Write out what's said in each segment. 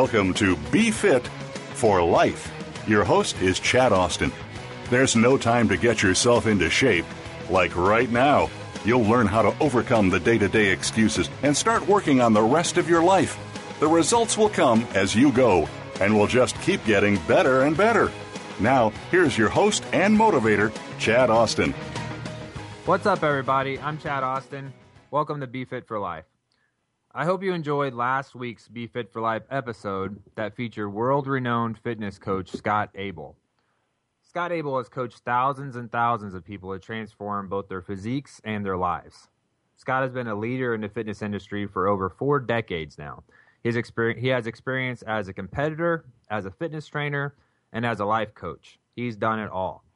Welcome to Be Fit for Life. Your host is Chad Austin. There's no time to get yourself into shape. Like right now, you'll learn how to overcome the day to day excuses and start working on the rest of your life. The results will come as you go and will just keep getting better and better. Now, here's your host and motivator, Chad Austin. What's up, everybody? I'm Chad Austin. Welcome to Be Fit for Life. I hope you enjoyed last week's Be Fit for Life episode that featured world renowned fitness coach Scott Abel. Scott Abel has coached thousands and thousands of people to transform both their physiques and their lives. Scott has been a leader in the fitness industry for over four decades now. His experience, he has experience as a competitor, as a fitness trainer, and as a life coach. He's done it all.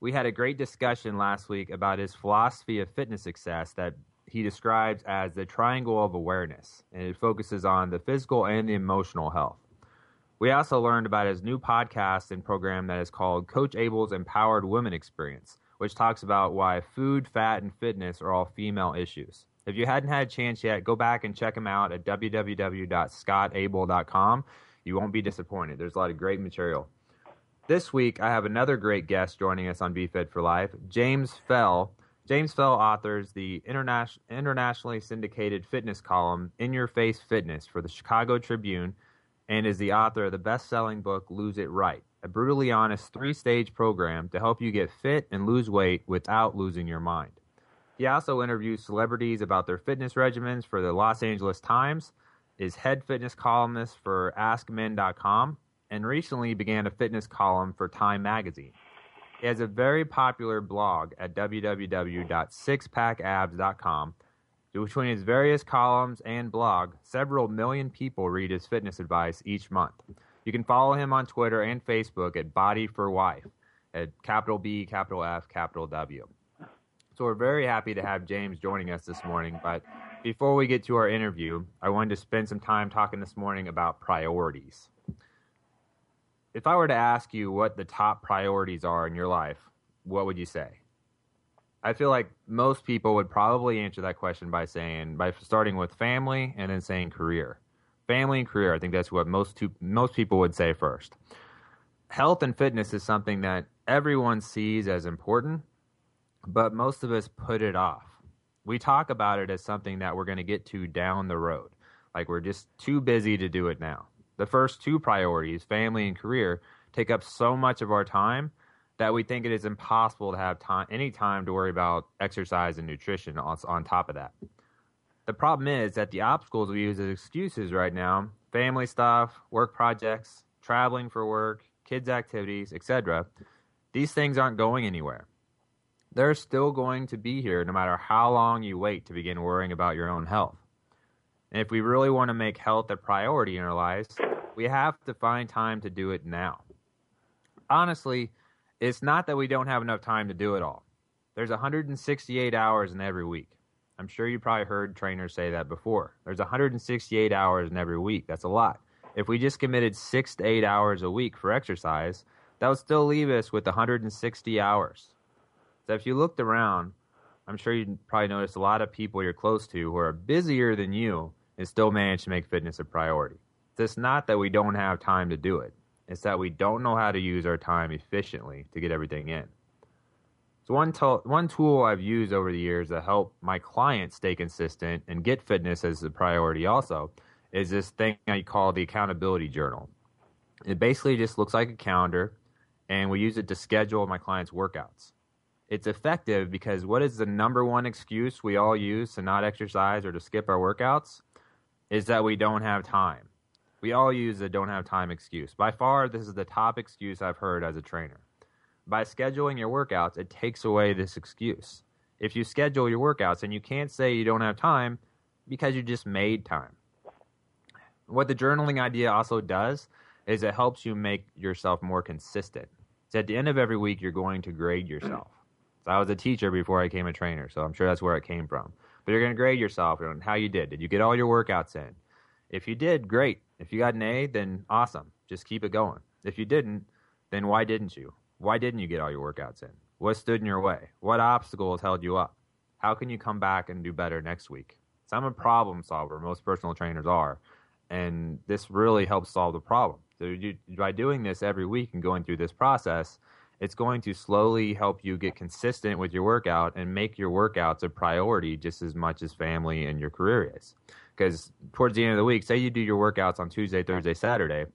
We had a great discussion last week about his philosophy of fitness success that he describes as the triangle of awareness, and it focuses on the physical and the emotional health. We also learned about his new podcast and program that is called Coach Abel's Empowered Women Experience, which talks about why food, fat, and fitness are all female issues. If you hadn't had a chance yet, go back and check him out at www.scottabel.com. You won't be disappointed. There's a lot of great material. This week, I have another great guest joining us on Be for Life, James Fell James Fell authors the interna- internationally syndicated fitness column In Your Face Fitness for the Chicago Tribune and is the author of the best selling book Lose It Right, a brutally honest three stage program to help you get fit and lose weight without losing your mind. He also interviews celebrities about their fitness regimens for the Los Angeles Times, is head fitness columnist for AskMen.com, and recently began a fitness column for Time Magazine. He has a very popular blog at www.sixpackabs.com. Between his various columns and blog, several million people read his fitness advice each month. You can follow him on Twitter and Facebook at Body for Wife, at capital B, capital F, capital W. So we're very happy to have James joining us this morning. But before we get to our interview, I wanted to spend some time talking this morning about priorities if I were to ask you what the top priorities are in your life, what would you say? I feel like most people would probably answer that question by saying by starting with family and then saying career. Family and career, I think that's what most two, most people would say first. Health and fitness is something that everyone sees as important, but most of us put it off. We talk about it as something that we're going to get to down the road. Like we're just too busy to do it now. The first two priorities, family and career, take up so much of our time that we think it is impossible to have time, any time to worry about exercise and nutrition on, on top of that. The problem is that the obstacles we use as excuses right now family stuff, work projects, traveling for work, kids' activities, etc. These things aren't going anywhere. They're still going to be here no matter how long you wait to begin worrying about your own health. And if we really want to make health a priority in our lives, we have to find time to do it now. Honestly, it's not that we don't have enough time to do it all. There's 168 hours in every week. I'm sure you probably heard trainers say that before. There's 168 hours in every week. That's a lot. If we just committed six to eight hours a week for exercise, that would still leave us with 160 hours. So if you looked around, I'm sure you probably noticed a lot of people you're close to who are busier than you and still manage to make fitness a priority. It's not that we don't have time to do it. It's that we don't know how to use our time efficiently to get everything in. So one to- one tool I've used over the years to help my clients stay consistent and get fitness as a priority also is this thing I call the accountability journal. It basically just looks like a calendar and we use it to schedule my clients' workouts. It's effective because what is the number one excuse we all use to not exercise or to skip our workouts? Is that we don't have time. We all use the don't have time excuse. By far, this is the top excuse I've heard as a trainer. By scheduling your workouts, it takes away this excuse. If you schedule your workouts and you can't say you don't have time because you just made time. What the journaling idea also does is it helps you make yourself more consistent. So at the end of every week, you're going to grade yourself. So I was a teacher before I became a trainer, so I'm sure that's where it came from. But you're going to grade yourself on how you did. Did you get all your workouts in? If you did, great. If you got an A, then awesome. Just keep it going. If you didn't, then why didn't you? Why didn't you get all your workouts in? What stood in your way? What obstacles held you up? How can you come back and do better next week? So I'm a problem solver. Most personal trainers are. and this really helps solve the problem. So you, by doing this every week and going through this process, it's going to slowly help you get consistent with your workout and make your workouts a priority just as much as family and your career is. Because towards the end of the week, say you do your workouts on Tuesday, Thursday, Saturday,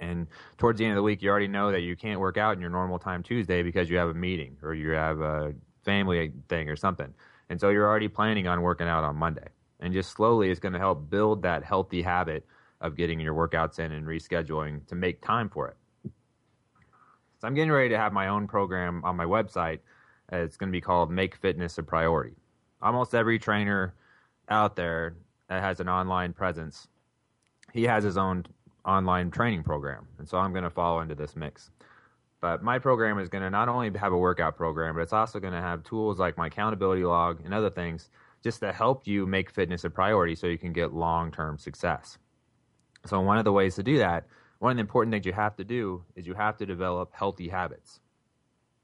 and towards the end of the week, you already know that you can't work out in your normal time Tuesday because you have a meeting or you have a family thing or something. And so you're already planning on working out on Monday. And just slowly, it's going to help build that healthy habit of getting your workouts in and rescheduling to make time for it. I'm getting ready to have my own program on my website. It's going to be called Make Fitness a Priority. Almost every trainer out there that has an online presence, he has his own online training program. And so I'm going to follow into this mix. But my program is going to not only have a workout program, but it's also going to have tools like my accountability log and other things just to help you make fitness a priority so you can get long term success. So, one of the ways to do that, one of the important things you have to do is you have to develop healthy habits.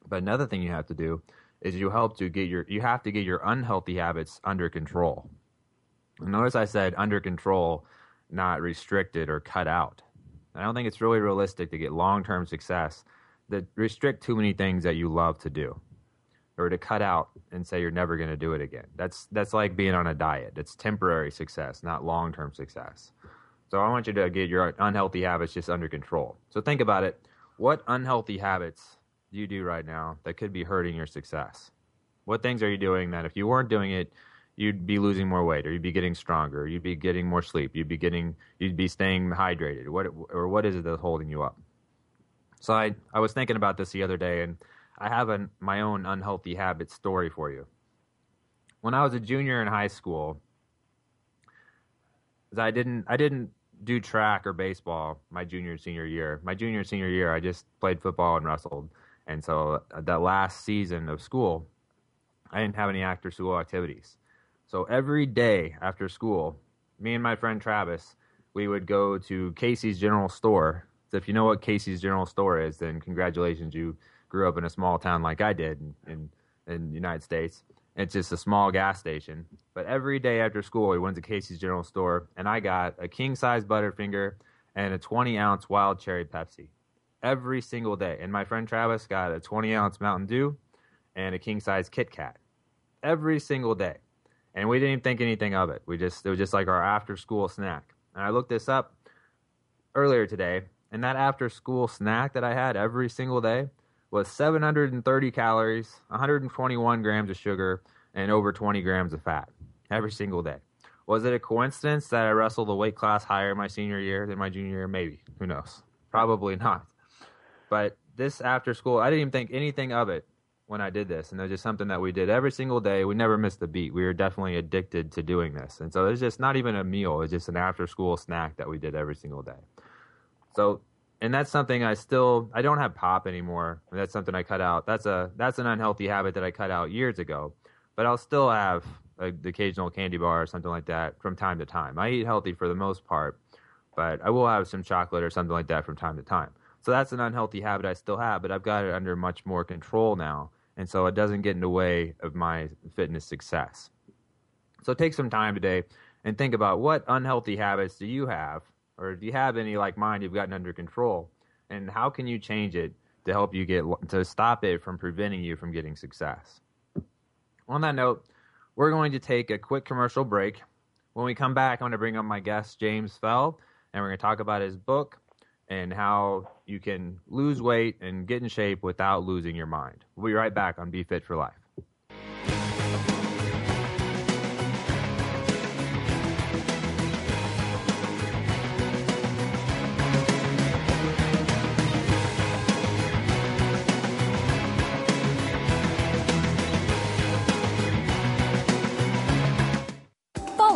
But another thing you have to do is you help to get your you have to get your unhealthy habits under control. Notice I said under control, not restricted or cut out. I don't think it's really realistic to get long term success that restrict too many things that you love to do or to cut out and say you're never going to do it again. That's that's like being on a diet. It's temporary success, not long-term success. So I want you to get your unhealthy habits just under control. So think about it. What unhealthy habits do you do right now that could be hurting your success? What things are you doing that if you weren't doing it, you'd be losing more weight or you'd be getting stronger, you'd be getting more sleep, you'd be getting you'd be staying hydrated. What or what is it that's holding you up? So I I was thinking about this the other day and I have a, my own unhealthy habit story for you. When I was a junior in high school, I didn't I didn't do track or baseball my junior and senior year. My junior senior year, I just played football and wrestled. And so uh, that last season of school, I didn't have any after school activities. So every day after school, me and my friend Travis, we would go to Casey's General Store. So if you know what Casey's General Store is, then congratulations, you grew up in a small town like I did in, in, in the United States. It's just a small gas station. But every day after school, we went to Casey's General Store, and I got a king size Butterfinger and a 20 ounce wild cherry Pepsi every single day. And my friend Travis got a 20 ounce Mountain Dew and a king size Kit Kat every single day. And we didn't think anything of it. We just it was just like our after school snack. And I looked this up earlier today, and that after school snack that I had every single day was 730 calories, 121 grams of sugar, and over 20 grams of fat every single day. Was it a coincidence that I wrestled a weight class higher my senior year than my junior year? Maybe. Who knows? Probably not. But this after school, I didn't even think anything of it when I did this. And it was just something that we did every single day. We never missed a beat. We were definitely addicted to doing this. And so it's just not even a meal, it's just an after school snack that we did every single day. So and that's something I still I don't have pop anymore. That's something I cut out. That's a that's an unhealthy habit that I cut out years ago. But I'll still have a, the occasional candy bar or something like that from time to time. I eat healthy for the most part, but I will have some chocolate or something like that from time to time. So that's an unhealthy habit I still have, but I've got it under much more control now, and so it doesn't get in the way of my fitness success. So take some time today and think about what unhealthy habits do you have or if you have any like mine you've gotten under control. And how can you change it to help you get to stop it from preventing you from getting success? On that note we're going to take a quick commercial break. When we come back i'm going to bring up my guest james fell and we're going to talk about his book and how you can lose weight and get in shape without losing your mind. We'll be right back on be fit for life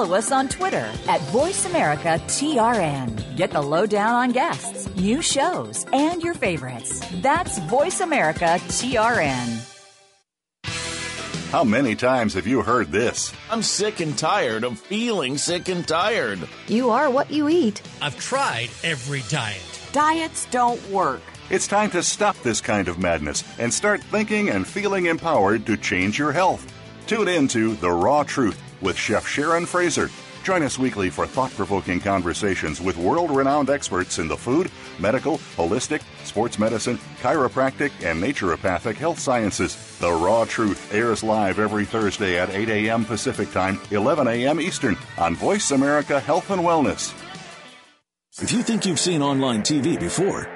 follow us on Twitter at VoiceAmericaTRN. Get the lowdown on guests, new shows, and your favorites. That's VoiceAmericaTRN. How many times have you heard this? I'm sick and tired of feeling sick and tired. You are what you eat. I've tried every diet. Diets don't work. It's time to stop this kind of madness and start thinking and feeling empowered to change your health. Tune in to The Raw Truth with Chef Sharon Fraser. Join us weekly for thought provoking conversations with world renowned experts in the food, medical, holistic, sports medicine, chiropractic, and naturopathic health sciences. The Raw Truth airs live every Thursday at 8 a.m. Pacific Time, 11 a.m. Eastern on Voice America Health and Wellness. If you think you've seen online TV before,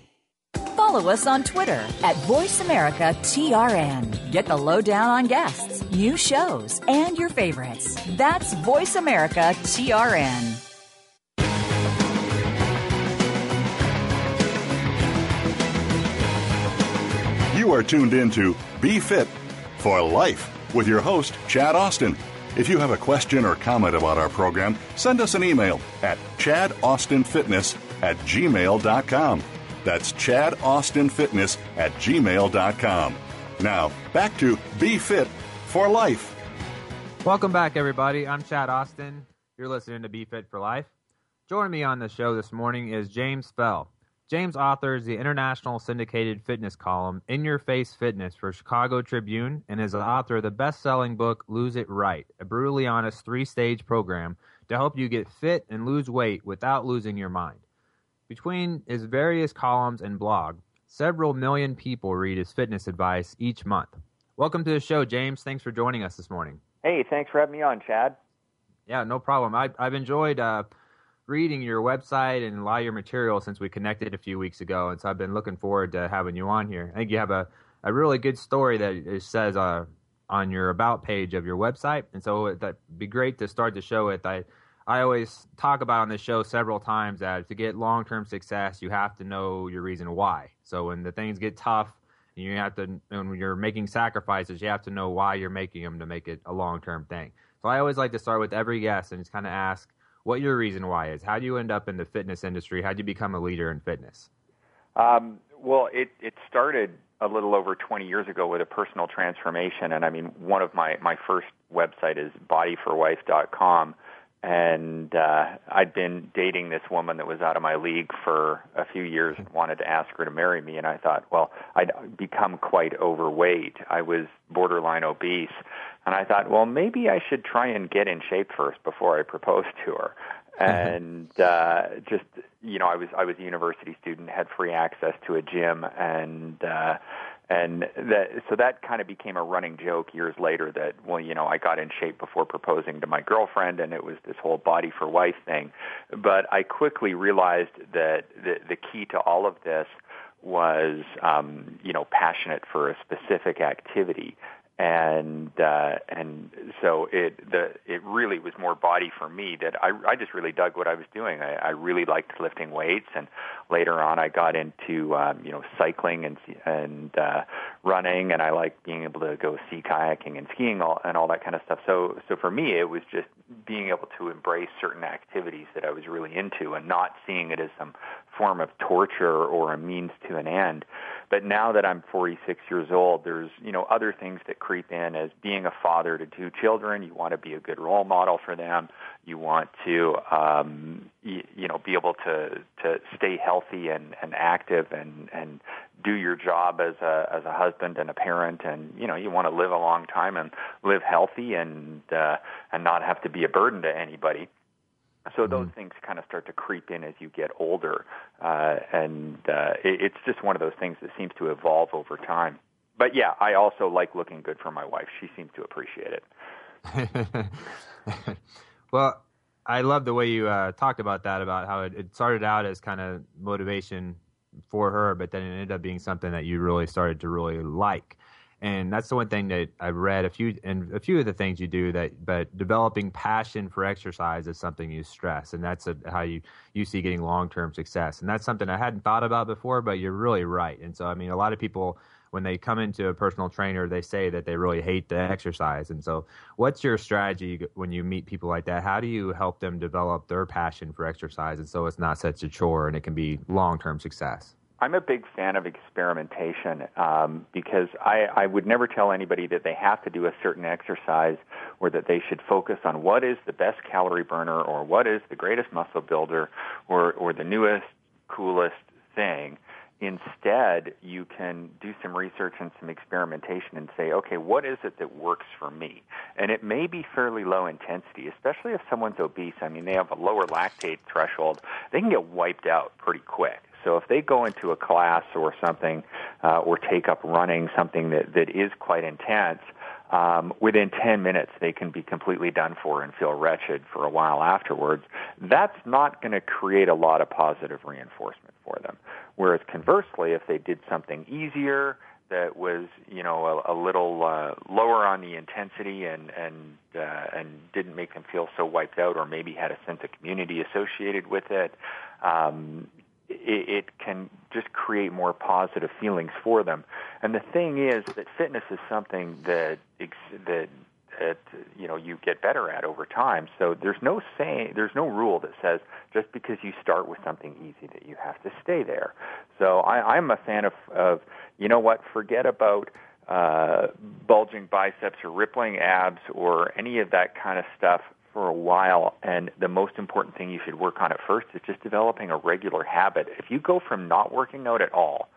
Follow us on Twitter at VoiceAmericaTRN. Get the lowdown on guests, new shows, and your favorites. That's VoiceAmericaTRN. You are tuned in to Be Fit for Life with your host, Chad Austin. If you have a question or comment about our program, send us an email at chadaustinfitness at gmail.com. That's chadaustinfitness at gmail.com. Now, back to Be Fit for Life. Welcome back, everybody. I'm Chad Austin. You're listening to Be Fit for Life. Joining me on the show this morning is James Fell. James authors the international syndicated fitness column In Your Face Fitness for Chicago Tribune and is the author of the best selling book Lose It Right, a brutally honest three stage program to help you get fit and lose weight without losing your mind. Between his various columns and blog, several million people read his fitness advice each month. Welcome to the show, James. Thanks for joining us this morning. Hey, thanks for having me on, Chad. Yeah, no problem. I, I've enjoyed uh, reading your website and a lot of your material since we connected a few weeks ago, and so I've been looking forward to having you on here. I think you have a, a really good story that it says uh, on your about page of your website, and so that'd be great to start the show with. I I always talk about on this show several times that to get long term success, you have to know your reason why. So when the things get tough, you have to when you're making sacrifices, you have to know why you're making them to make it a long term thing. So I always like to start with every guest and just kind of ask what your reason why is. How do you end up in the fitness industry? How do you become a leader in fitness? Um, well, it it started a little over 20 years ago with a personal transformation, and I mean, one of my my first website is bodyforwife.com, and uh, I'd been dating this woman that was out of my league for a few years and wanted to ask her to marry me, and I thought, well, I'd become quite overweight. I was borderline obese. And I thought, well, maybe I should try and get in shape first before I propose to her. And uh, just you know, I was I was a university student, had free access to a gym, and uh, and that so that kind of became a running joke years later. That well, you know, I got in shape before proposing to my girlfriend, and it was this whole body for wife thing. But I quickly realized that the the key to all of this was um, you know passionate for a specific activity and uh, and so it the it really was more body for me that I I just really dug what I was doing. I, I really liked lifting weights, and later on I got into um, you know cycling and and uh, running, and I like being able to go sea kayaking and skiing all, and all that kind of stuff. So so for me it was just being able to embrace certain activities that I was really into, and not seeing it as some form of torture or a means to an end. But now that I'm 46 years old, there's you know other things that creep in as being a father to two children. You want to be a good role model for them. You want to um, you, you know be able to to stay healthy and, and active and and do your job as a as a husband and a parent. And you know you want to live a long time and live healthy and uh, and not have to be a burden to anybody. So those mm-hmm. things kind of start to creep in as you get older, uh, and uh, it, it's just one of those things that seems to evolve over time. But yeah, I also like looking good for my wife. She seems to appreciate it. well, I love the way you uh, talked about that, about how it, it started out as kind of motivation for her, but then it ended up being something that you really started to really like and that's the one thing that I've read a few and a few of the things you do that but developing passion for exercise is something you stress and that's a, how you you see getting long-term success and that's something I hadn't thought about before but you're really right and so I mean a lot of people when they come into a personal trainer, they say that they really hate the exercise. And so, what's your strategy when you meet people like that? How do you help them develop their passion for exercise, and so it's not such a chore and it can be long term success? I'm a big fan of experimentation um, because I, I would never tell anybody that they have to do a certain exercise or that they should focus on what is the best calorie burner or what is the greatest muscle builder or, or the newest, coolest thing. Instead, you can do some research and some experimentation and say, okay, what is it that works for me? And it may be fairly low intensity, especially if someone's obese. I mean, they have a lower lactate threshold. They can get wiped out pretty quick. So if they go into a class or something, uh, or take up running, something that, that is quite intense, um, within 10 minutes they can be completely done for and feel wretched for a while afterwards. That's not going to create a lot of positive reinforcement for them. Whereas conversely, if they did something easier, that was you know a, a little uh, lower on the intensity and and uh, and didn't make them feel so wiped out, or maybe had a sense of community associated with it. Um, it, it can just create more positive feelings for them. And the thing is that fitness is something that that that you know you get better at over time. So there's no saying, there's no rule that says just because you start with something easy that you have to stay there. So I, I'm a fan of, of you know what, forget about uh, bulging biceps or rippling abs or any of that kind of stuff for a while, and the most important thing you should work on at first is just developing a regular habit. If you go from not working out at all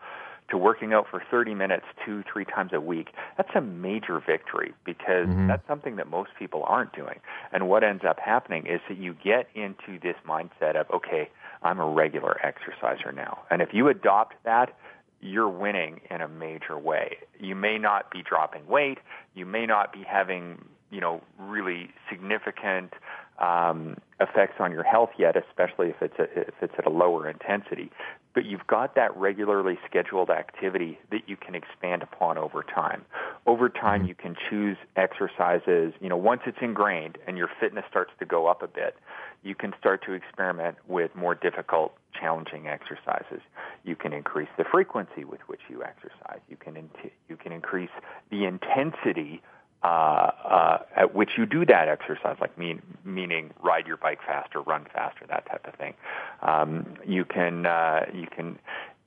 to working out for 30 minutes two, three times a week, that's a major victory because mm-hmm. that's something that most people aren't doing. And what ends up happening is that you get into this mindset of, okay, I'm a regular exerciser now. And if you adopt that, you're winning in a major way. You may not be dropping weight. You may not be having you know, really significant um, effects on your health yet, especially if it's a, if it's at a lower intensity. But you've got that regularly scheduled activity that you can expand upon over time. Over time, mm-hmm. you can choose exercises. You know, once it's ingrained and your fitness starts to go up a bit, you can start to experiment with more difficult, challenging exercises. You can increase the frequency with which you exercise. You can in- you can increase the intensity uh, uh, at which you do that exercise, like mean, meaning ride your bike faster, run faster, that type of thing. Um, you can uh, you can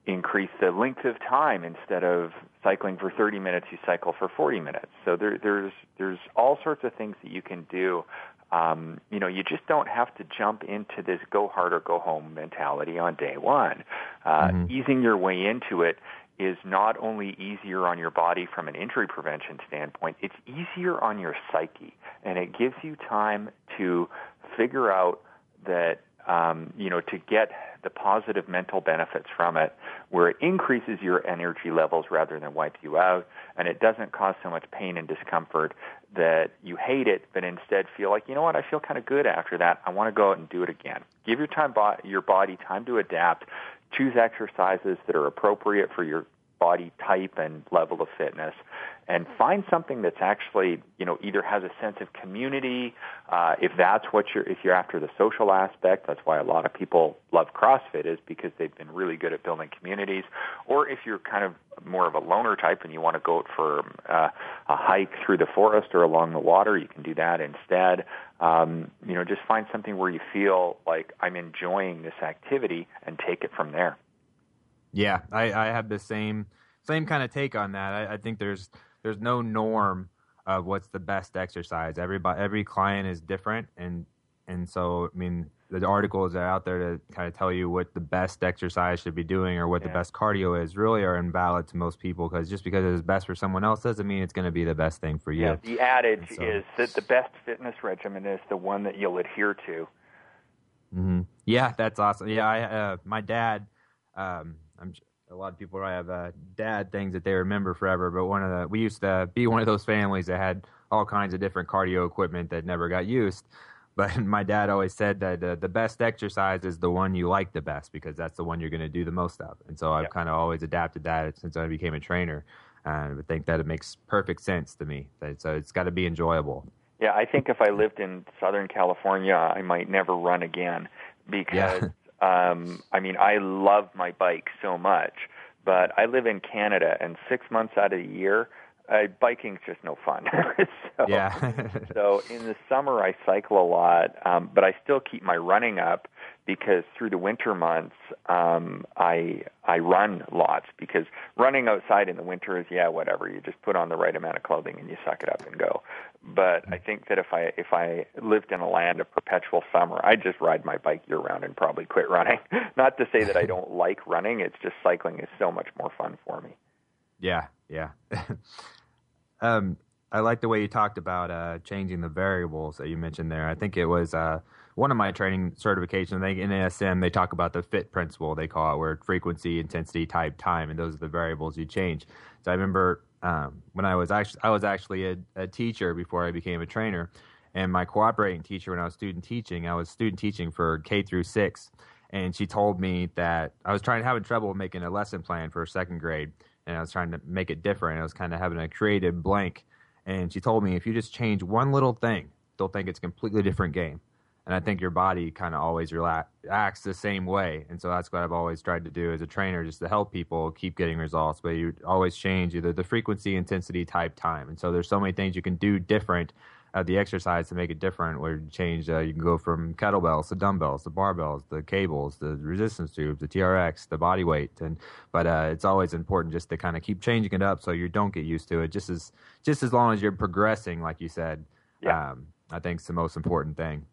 increase the length of time instead of cycling for 30 minutes, you cycle for 40 minutes. So there, there's there's all sorts of things that you can do. Um, you know, you just don't have to jump into this go hard or go home mentality on day one. Uh, mm-hmm. Easing your way into it is not only easier on your body from an injury prevention standpoint, it's easier on your psyche. And it gives you time to figure out that, um, you know, to get the positive mental benefits from it, where it increases your energy levels rather than wipe you out, and it doesn't cause so much pain and discomfort that you hate it, but instead feel like, you know what, I feel kind of good after that. I want to go out and do it again. Give your time, your body time to adapt choose exercises that are appropriate for your body type and level of fitness and find something that's actually you know either has a sense of community uh, if that's what you're if you're after the social aspect that's why a lot of people love crossfit is because they've been really good at building communities. Or if you're kind of more of a loner type and you want to go for uh, a hike through the forest or along the water you can do that instead. Um, you know just find something where you feel like i'm enjoying this activity and take it from there yeah, I, I have the same same kind of take on that. I, I think there's there's no norm of what's the best exercise. Everybody every client is different, and and so I mean the articles that are out there to kind of tell you what the best exercise should be doing or what yeah. the best cardio is really are invalid to most people because just because it is best for someone else doesn't mean it's going to be the best thing for you. Yeah, the adage so, is that the best fitness regimen is the one that you'll adhere to. Mm-hmm. Yeah, that's awesome. Yeah, I, uh, my dad. Um, I'm a lot of people have uh, dad things that they remember forever, but one of the we used to be one of those families that had all kinds of different cardio equipment that never got used. But my dad always said that uh, the best exercise is the one you like the best because that's the one you're going to do the most of. And so I've kind of always adapted that since I became a trainer. And I think that it makes perfect sense to me. So it's got to be enjoyable. Yeah, I think if I lived in Southern California, I might never run again because yeah. Um, I mean, I love my bike so much but I live in Canada, and six months out of the year, uh, biking's just no fun. so, yeah. so in the summer, I cycle a lot, um, but I still keep my running up because through the winter months, um, I I run lots because running outside in the winter is yeah whatever you just put on the right amount of clothing and you suck it up and go. But I think that if I if I lived in a land of perpetual summer, I'd just ride my bike year round and probably quit running. Not to say that I don't like running; it's just cycling is so much more fun for me. Yeah, yeah. um, I like the way you talked about uh, changing the variables that you mentioned there. I think it was uh, one of my training certifications. They, NASM, they talk about the FIT principle. They call it where frequency, intensity, type, time, and those are the variables you change. So I remember um, when I was actually I was actually a, a, teacher before I became a trainer, and my cooperating teacher when I was student teaching, I was student teaching for K through six, and she told me that I was trying having trouble making a lesson plan for second grade, and I was trying to make it different. I was kind of having a creative blank, and she told me if you just change one little thing, they'll think it's a completely different game and I think your body kind of always reacts the same way. And so that's what I've always tried to do as a trainer, just to help people keep getting results. But you always change either the frequency, intensity, type, time. And so there's so many things you can do different at the exercise to make it different. Where you change, uh, you can go from kettlebells to dumbbells, to barbells, the cables, the resistance tubes, the TRX, the body weight. And but uh, it's always important just to kind of keep changing it up so you don't get used to it. Just as just as long as you're progressing, like you said. Yeah. Um, I think it's the most important thing.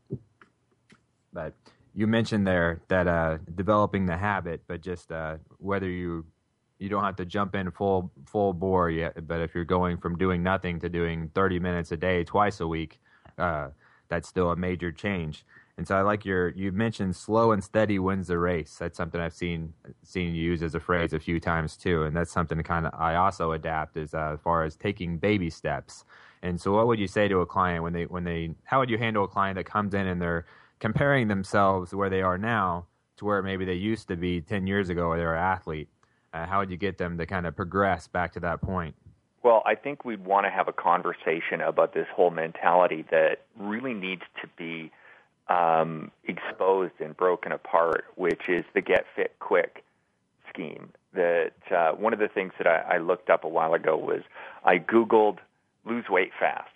But you mentioned there that uh, developing the habit, but just uh, whether you you don't have to jump in full full bore yet. But if you're going from doing nothing to doing 30 minutes a day twice a week, uh, that's still a major change. And so I like your you mentioned slow and steady wins the race. That's something I've seen seen you use as a phrase a few times too, and that's something kind of I also adapt as uh, as far as taking baby steps. And so, what would you say to a client when they when they how would you handle a client that comes in and they're comparing themselves where they are now to where maybe they used to be 10 years ago or they were an athlete? Uh, how would you get them to kind of progress back to that point? Well, I think we'd want to have a conversation about this whole mentality that really needs to be um, exposed and broken apart, which is the get fit quick scheme. That uh, one of the things that I, I looked up a while ago was I Googled lose weight fast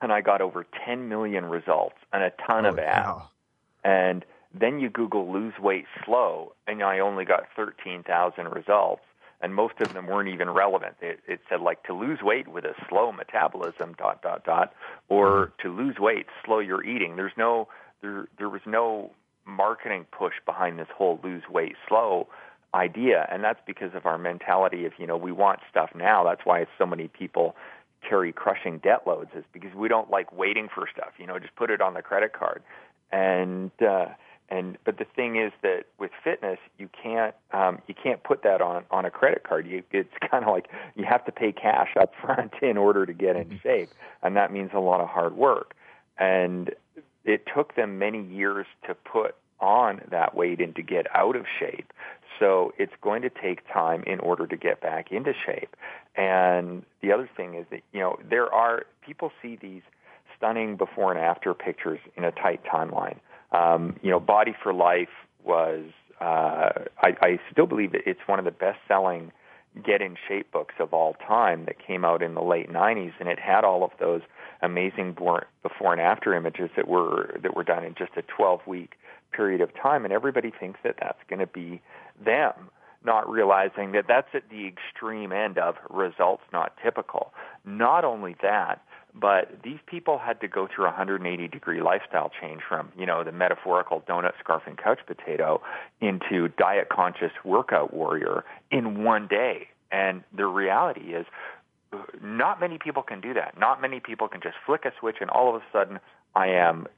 and I got over 10 million results and a ton of ads. Wow. And then you Google lose weight slow, and I only got 13,000 results, and most of them weren't even relevant. It, it said like to lose weight with a slow metabolism, dot dot dot, or mm-hmm. to lose weight, slow your eating. There's no there there was no marketing push behind this whole lose weight slow idea, and that's because of our mentality of you know we want stuff now. That's why so many people carry crushing debt loads is because we don't like waiting for stuff. You know, just put it on the credit card. And uh, and but the thing is that with fitness, you can't um, you can't put that on on a credit card. You, it's kind of like you have to pay cash up front in order to get in mm-hmm. shape, and that means a lot of hard work. And it took them many years to put on that weight and to get out of shape. So it's going to take time in order to get back into shape. And the other thing is that, you know, there are people see these stunning before and after pictures in a tight timeline. Um, you know, Body for Life was, uh, I, I still believe it's one of the best selling get in shape books of all time that came out in the late 90s and it had all of those amazing before and after images that were that were done in just a 12 week period of time and everybody thinks that that's going to be them not realizing that that's at the extreme end of results not typical. Not only that, but these people had to go through a 180 degree lifestyle change from, you know, the metaphorical donut, scarf, and couch potato into diet conscious workout warrior in one day. And the reality is, not many people can do that. Not many people can just flick a switch and all of a sudden I am,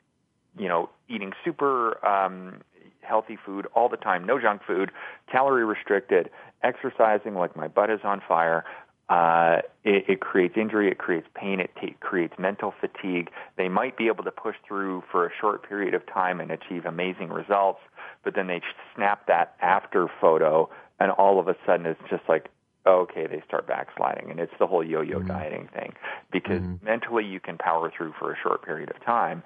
you know, eating super um, healthy food all the time, no junk food, calorie restricted, exercising like my butt is on fire. Uh, it, it creates injury, it creates pain, it t- creates mental fatigue. They might be able to push through for a short period of time and achieve amazing results, but then they snap that after photo, and all of a sudden it's just like, okay, they start backsliding. And it's the whole yo yo mm-hmm. dieting thing. Because mm-hmm. mentally you can power through for a short period of time,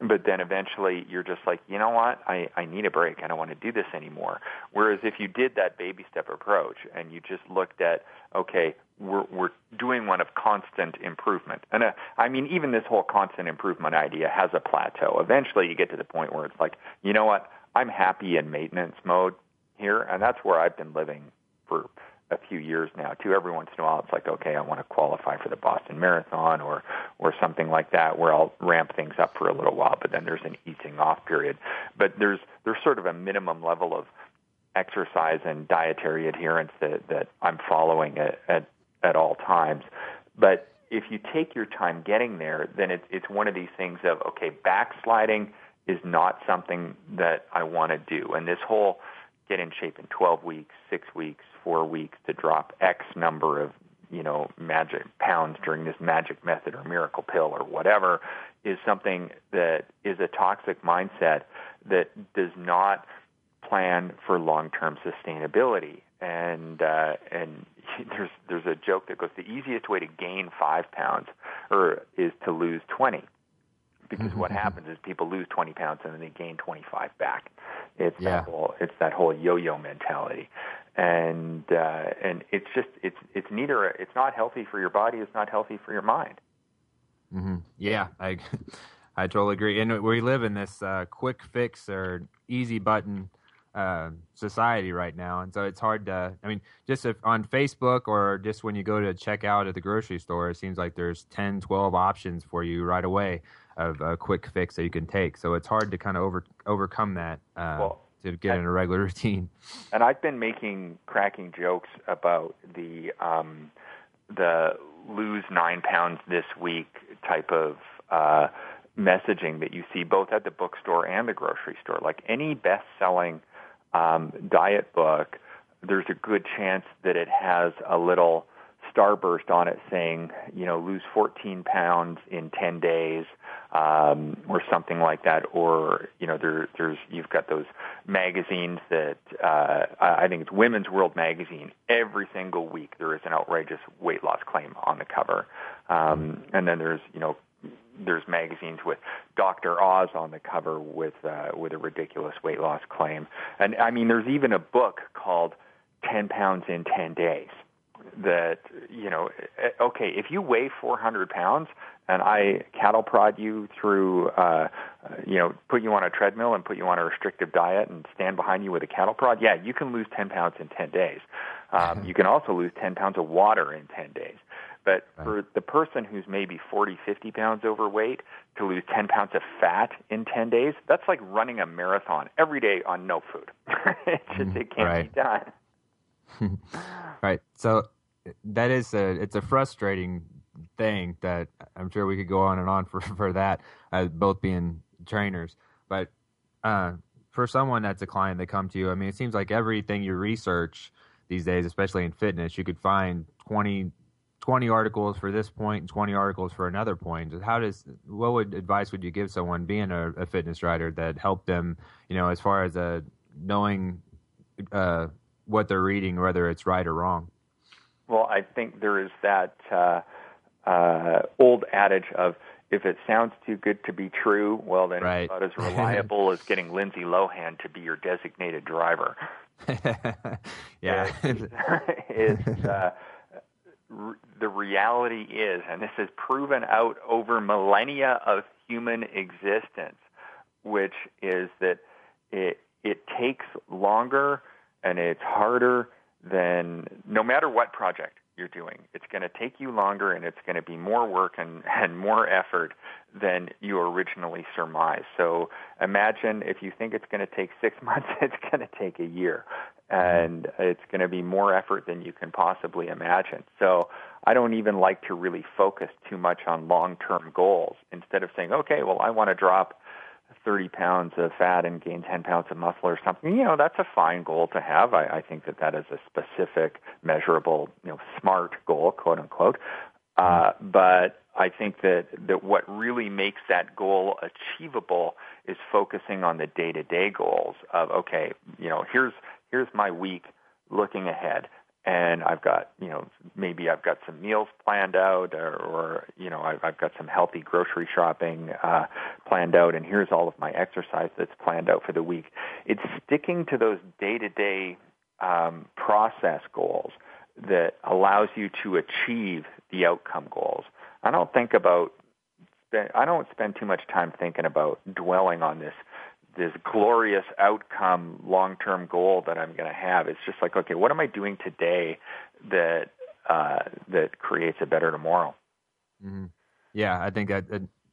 but then eventually you're just like, you know what? I, I need a break. I don't want to do this anymore. Whereas if you did that baby step approach and you just looked at, okay, we're, we're doing one of constant improvement. And uh, I mean, even this whole constant improvement idea has a plateau. Eventually you get to the point where it's like, you know what? I'm happy in maintenance mode here. And that's where I've been living for a few years now too. Every once in a while, it's like, okay, I want to qualify for the Boston Marathon or or something like that, where I'll ramp things up for a little while, but then there's an easing off period. But there's there's sort of a minimum level of exercise and dietary adherence that that I'm following at at, at all times. But if you take your time getting there, then it's it's one of these things of okay, backsliding is not something that I want to do, and this whole get in shape in 12 weeks, six weeks, four weeks to drop X number of you know magic pounds during this magic method or miracle pill or whatever is something that is a toxic mindset that does not plan for long-term sustainability and uh, and there's there's a joke that goes the easiest way to gain five pounds or is to lose 20 because mm-hmm. what happens is people lose 20 pounds and then they gain 25 back. It's yeah. that whole it's that whole yo-yo mentality, and uh, and it's just it's it's neither it's not healthy for your body. It's not healthy for your mind. Mm-hmm. Yeah, I I totally agree. And we live in this uh, quick fix or easy button uh, society right now, and so it's hard to. I mean, just if on Facebook or just when you go to check out at the grocery store, it seems like there's 10, 12 options for you right away of a quick fix that you can take. So it's hard to kind of over overcome that uh, well, to get in a regular routine. And I've been making cracking jokes about the um, the lose nine pounds this week type of uh, messaging that you see both at the bookstore and the grocery store. Like any best selling um, diet book, there's a good chance that it has a little starburst on it saying, you know, lose 14 pounds in 10 days, um, or something like that. Or, you know, there, there's, you've got those magazines that, uh, I think it's Women's World Magazine. Every single week there is an outrageous weight loss claim on the cover. Um, and then there's, you know, there's magazines with Dr. Oz on the cover with, uh, with a ridiculous weight loss claim. And I mean, there's even a book called 10 pounds in 10 days that you know eh, okay if you weigh 400 pounds and I cattle prod you through uh you know put you on a treadmill and put you on a restrictive diet and stand behind you with a cattle prod yeah you can lose 10 pounds in 10 days um you can also lose 10 pounds of water in 10 days but for the person who's maybe 40, 50 pounds overweight to lose 10 pounds of fat in 10 days, that's like running a marathon every day on no food. it just mm-hmm. it can't right. be done. right. So that is a it's a frustrating thing that I'm sure we could go on and on for for that, uh, both being trainers. But uh, for someone that's a client that come to you, I mean, it seems like everything you research these days, especially in fitness, you could find 20, 20 articles for this point and 20 articles for another point. How does what would advice would you give someone being a, a fitness writer that helped them, you know, as far as uh, knowing uh, what they're reading, whether it's right or wrong? Well, I think there is that uh, uh, old adage of if it sounds too good to be true, well, then right. it's about as reliable as getting Lindsay Lohan to be your designated driver. yeah, it's, uh, the reality is, and this is proven out over millennia of human existence, which is that it it takes longer and it's harder than no matter what project you're doing, it's going to take you longer and it's going to be more work and, and more effort than you originally surmised. So imagine if you think it's going to take six months, it's going to take a year. And it's going to be more effort than you can possibly imagine. So I don't even like to really focus too much on long term goals. Instead of saying, okay, well, I want to drop 30 pounds of fat and gain 10 pounds of muscle or something, you know, that's a fine goal to have. I, I think that that is a specific, measurable, you know, smart goal, quote unquote. Uh, but I think that, that what really makes that goal achievable is focusing on the day-to-day goals of, okay, you know, here's, here's my week looking ahead. And I've got you know maybe I've got some meals planned out, or, or you know I've, I've got some healthy grocery shopping uh, planned out, and here's all of my exercise that's planned out for the week. It's sticking to those day to day process goals that allows you to achieve the outcome goals. I don't think about I don't spend too much time thinking about dwelling on this this glorious outcome long term goal that I'm going to have. It's just like, okay, what am I doing today that uh, that creates a better tomorrow? Mm-hmm. Yeah, I think that,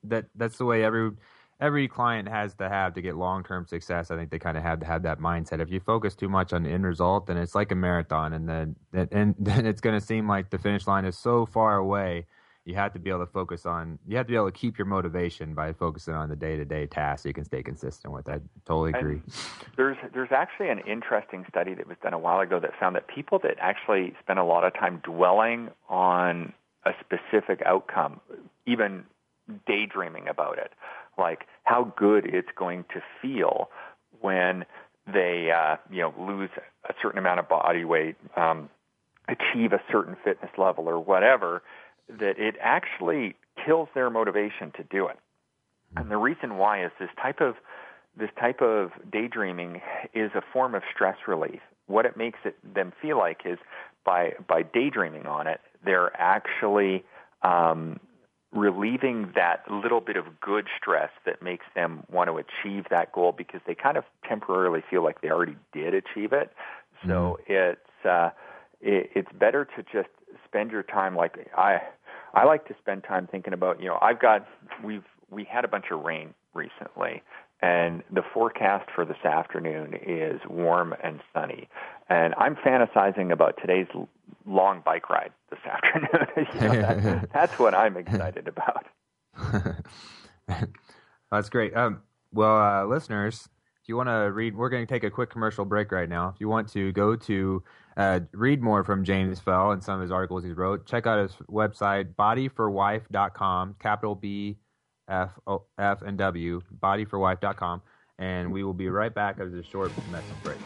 that that's the way every every client has to have to get long term success. I think they kind of have to have that mindset. If you focus too much on the end result, then it's like a marathon, and then and then it's going to seem like the finish line is so far away you have to be able to focus on you have to be able to keep your motivation by focusing on the day-to-day tasks so you can stay consistent with. That totally agree. and there's there's actually an interesting study that was done a while ago that found that people that actually spend a lot of time dwelling on a specific outcome even daydreaming about it like how good it's going to feel when they uh, you know lose a certain amount of body weight um, achieve a certain fitness level or whatever that it actually kills their motivation to do it. And the reason why is this type of this type of daydreaming is a form of stress relief. What it makes it them feel like is by by daydreaming on it, they're actually um, relieving that little bit of good stress that makes them want to achieve that goal because they kind of temporarily feel like they already did achieve it. So mm-hmm. it's uh, it, it's better to just spend your time like I I like to spend time thinking about, you know, I've got we've we had a bunch of rain recently and the forecast for this afternoon is warm and sunny. And I'm fantasizing about today's long bike ride this afternoon. you know, that, that's what I'm excited about. that's great. Um, well, uh, listeners, if you want to read, we're going to take a quick commercial break right now. If you want to go to uh, read more from James Fell and some of his articles he wrote, check out his website, bodyforwife.com, capital B, F, o, F, and W, bodyforwife.com. And we will be right back after a short message break.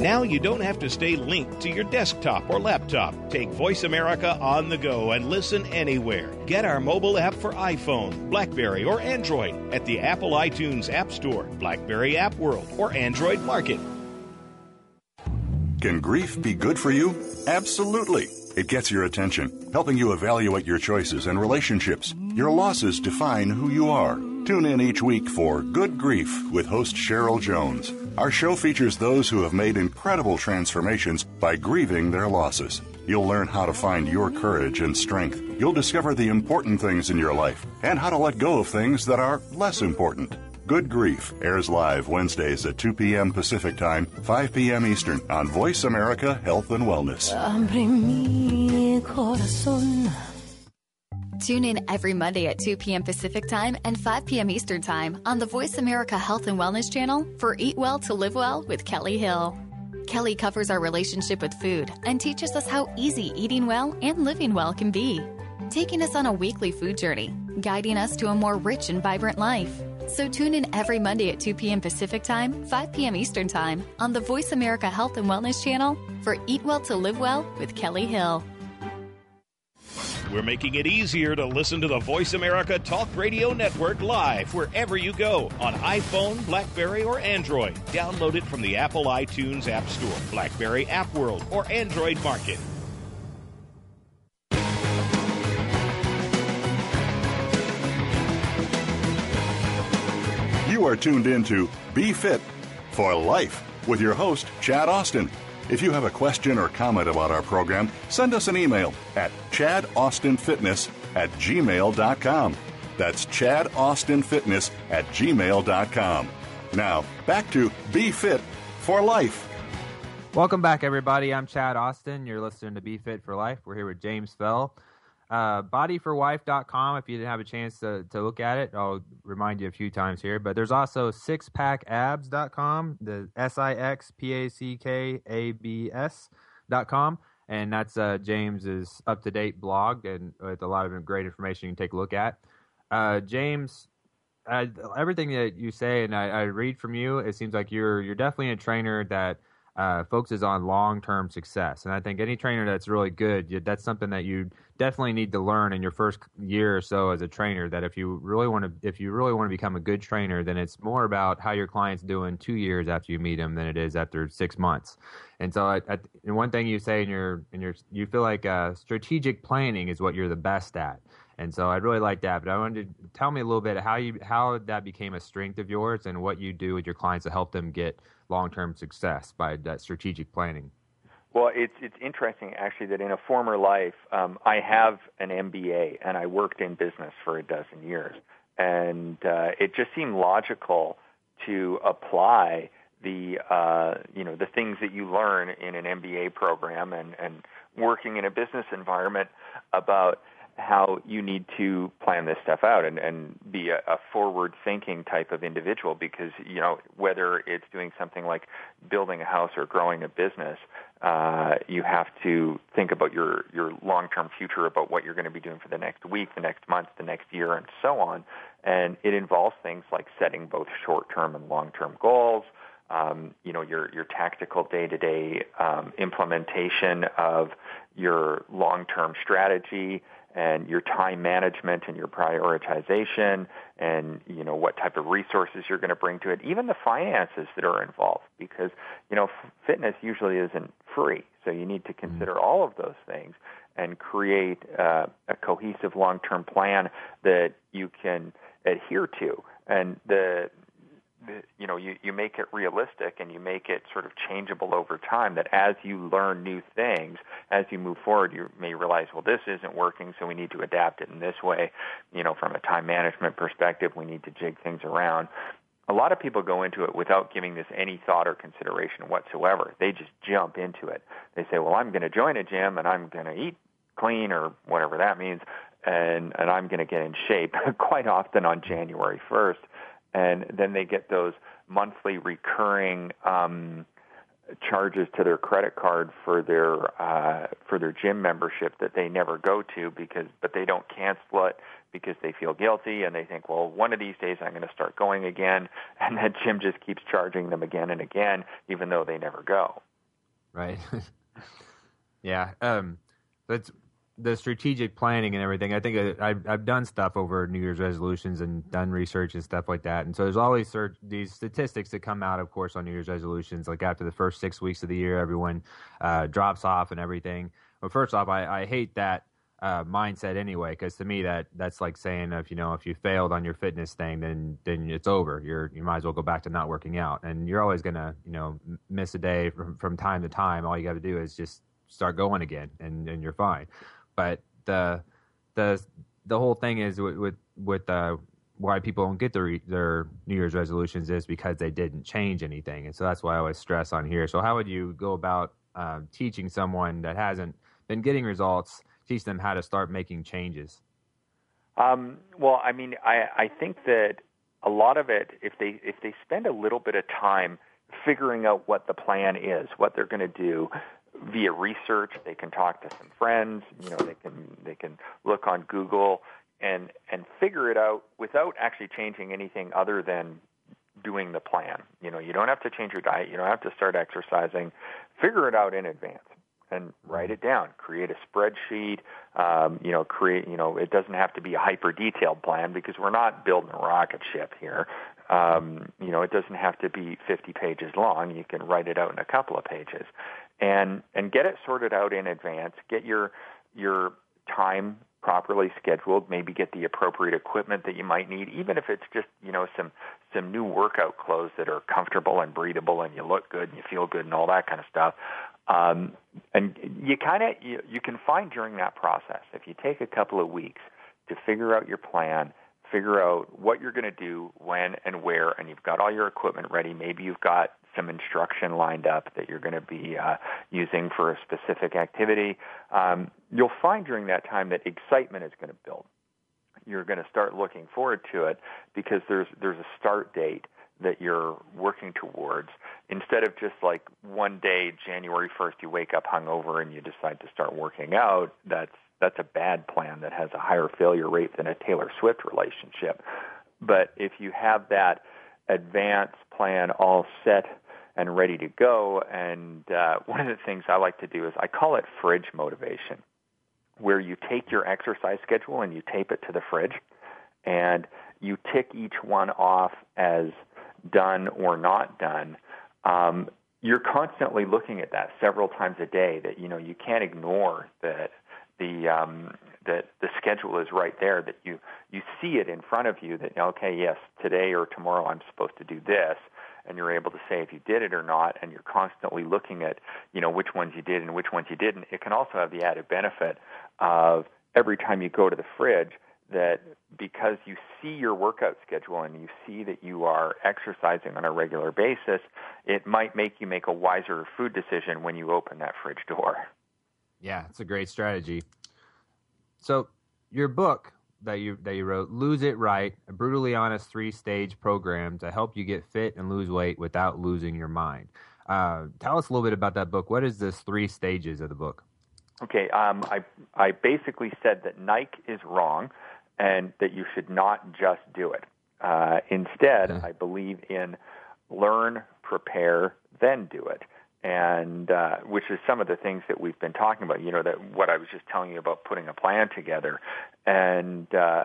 Now you don't have to stay linked to your desktop or laptop. Take Voice America on the go and listen anywhere. Get our mobile app for iPhone, Blackberry, or Android at the Apple iTunes App Store, Blackberry App World, or Android Market. Can grief be good for you? Absolutely. It gets your attention, helping you evaluate your choices and relationships. Your losses define who you are. Tune in each week for Good Grief with host Cheryl Jones. Our show features those who have made incredible transformations by grieving their losses. You'll learn how to find your courage and strength. You'll discover the important things in your life and how to let go of things that are less important. Good Grief airs live Wednesdays at 2 p.m. Pacific Time, 5 p.m. Eastern on Voice America Health and Wellness. Tune in every Monday at 2 p.m. Pacific Time and 5 p.m. Eastern Time on the Voice America Health and Wellness channel for Eat Well to Live Well with Kelly Hill. Kelly covers our relationship with food and teaches us how easy eating well and living well can be, taking us on a weekly food journey, guiding us to a more rich and vibrant life. So tune in every Monday at 2 p.m. Pacific Time, 5 p.m. Eastern Time on the Voice America Health and Wellness channel for Eat Well to Live Well with Kelly Hill. We're making it easier to listen to the Voice America Talk Radio Network live wherever you go on iPhone, Blackberry, or Android. Download it from the Apple iTunes App Store, Blackberry App World, or Android Market. You are tuned in to Be Fit for Life with your host, Chad Austin. If you have a question or comment about our program, send us an email at chadaustinfitness at gmail.com. That's chadaustinfitness at gmail.com. Now, back to Be Fit for Life. Welcome back, everybody. I'm Chad Austin. You're listening to Be Fit for Life. We're here with James Fell. Uh, bodyforwife.com if you didn't have a chance to, to look at it i'll remind you a few times here but there's also sixpackabs.com the s-i-x-p-a-c-k-a-b-s.com and that's uh, james's up-to-date blog and with a lot of great information you can take a look at. Uh, james everything that you say and I, I, read from you, it seems like you're you're definitely a trainer that uh, focuses on long term success. And I think any trainer that's really good, that's something that you definitely need to learn in your first year or so as a trainer. That if you really want to, if you really want to become a good trainer, then it's more about how your client's doing two years after you meet them than it is after six months. And so, I, I, and one thing you say in your in your you feel like uh, strategic planning is what you're the best at. And so I'd really like that. But I wanted to tell me a little bit how you how that became a strength of yours and what you do with your clients to help them get long term success by that strategic planning. Well, it's it's interesting actually that in a former life, um, I have an MBA and I worked in business for a dozen years, and uh, it just seemed logical to apply the uh, you know the things that you learn in an MBA program and and working in a business environment about how you need to plan this stuff out and, and be a, a forward thinking type of individual because, you know, whether it's doing something like building a house or growing a business, uh, you have to think about your, your long term future, about what you're going to be doing for the next week, the next month, the next year, and so on. And it involves things like setting both short term and long term goals. Um, you know your your tactical day to day implementation of your long term strategy, and your time management and your prioritization and you know what type of resources you're going to bring to it even the finances that are involved because you know fitness usually isn't free so you need to mm-hmm. consider all of those things and create uh, a cohesive long-term plan that you can adhere to and the you know you, you make it realistic and you make it sort of changeable over time that as you learn new things as you move forward you may realize well this isn't working so we need to adapt it in this way. You know from a time management perspective we need to jig things around. A lot of people go into it without giving this any thought or consideration whatsoever. They just jump into it. They say well i'm going to join a gym and i'm going to eat clean or whatever that means and and i'm going to get in shape quite often on january 1st and then they get those monthly recurring um, charges to their credit card for their uh, for their gym membership that they never go to because but they don't cancel it because they feel guilty and they think well one of these days I'm going to start going again and that gym just keeps charging them again and again even though they never go. Right. yeah. Um, that's the strategic planning and everything, I think I, I've, I've done stuff over New Year's resolutions and done research and stuff like that. And so there's always these statistics that come out, of course, on New Year's resolutions. Like after the first six weeks of the year, everyone uh, drops off and everything. But first off, I, I hate that uh, mindset anyway, because to me that that's like saying if you know if you failed on your fitness thing, then then it's over. You're you might as well go back to not working out, and you're always gonna you know miss a day from from time to time. All you got to do is just start going again, and and you're fine. But the the the whole thing is with with, with uh, why people don't get their their New Year's resolutions is because they didn't change anything, and so that's why I always stress on here. So how would you go about um, teaching someone that hasn't been getting results, teach them how to start making changes? Um, well, I mean, I I think that a lot of it, if they if they spend a little bit of time figuring out what the plan is, what they're going to do, via research. They can talk to some friends. You know, they can they can look on Google and and figure it out without actually changing anything other than doing the plan. You know, you don't have to change your diet. You don't have to start exercising. Figure it out in advance and write it down. Create a spreadsheet. Um, you know, create. You know, it doesn't have to be a hyper detailed plan because we're not building a rocket ship here. Um, you know, it doesn't have to be 50 pages long. You can write it out in a couple of pages and and get it sorted out in advance. Get your your time properly scheduled. Maybe get the appropriate equipment that you might need, even if it's just you know some some new workout clothes that are comfortable and breathable, and you look good and you feel good and all that kind of stuff. Um, and you kind of you, you can find during that process if you take a couple of weeks to figure out your plan figure out what you're going to do, when and where, and you've got all your equipment ready. Maybe you've got some instruction lined up that you're going to be uh, using for a specific activity, um, you'll find during that time that excitement is going to build. You're going to start looking forward to it because there's there's a start date that you're working towards. Instead of just like one day January 1st you wake up hungover and you decide to start working out that's that's a bad plan that has a higher failure rate than a Taylor Swift relationship. But if you have that advance plan all set and ready to go, and uh, one of the things I like to do is I call it fridge motivation, where you take your exercise schedule and you tape it to the fridge, and you tick each one off as done or not done. Um, you're constantly looking at that several times a day. That you know you can't ignore that the um, that the schedule is right there. That you you see it in front of you. That okay, yes, today or tomorrow I'm supposed to do this, and you're able to say if you did it or not. And you're constantly looking at you know which ones you did and which ones you didn't. It can also have the added benefit of every time you go to the fridge that because you see your workout schedule and you see that you are exercising on a regular basis, it might make you make a wiser food decision when you open that fridge door. Yeah, it's a great strategy. So, your book that you that you wrote, "Lose It Right: A Brutally Honest Three-Stage Program to Help You Get Fit and Lose Weight Without Losing Your Mind." Uh, tell us a little bit about that book. What is this three stages of the book? Okay, um, I I basically said that Nike is wrong and that you should not just do it. Uh, instead, I believe in learn, prepare, then do it. And uh, which is some of the things that we've been talking about. You know that what I was just telling you about putting a plan together, and uh,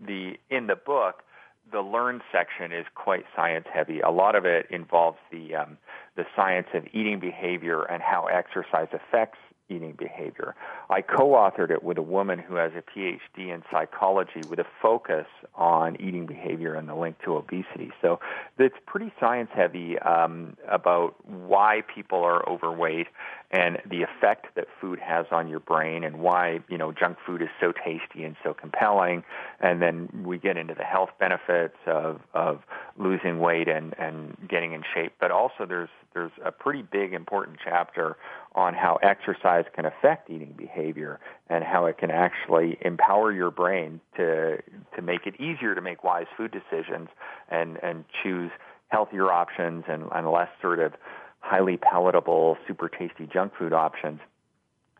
the in the book, the learn section is quite science heavy. A lot of it involves the um, the science of eating behavior and how exercise affects eating behavior. I co-authored it with a woman who has a PhD in psychology with a focus on eating behavior and the link to obesity. So it's pretty science heavy um, about why people are overweight and the effect that food has on your brain and why you know junk food is so tasty and so compelling. And then we get into the health benefits of of losing weight and and getting in shape. But also there's there's a pretty big important chapter on how exercise can affect eating behavior and how it can actually empower your brain to to make it easier to make wise food decisions and and choose healthier options and, and less sort of highly palatable, super tasty junk food options.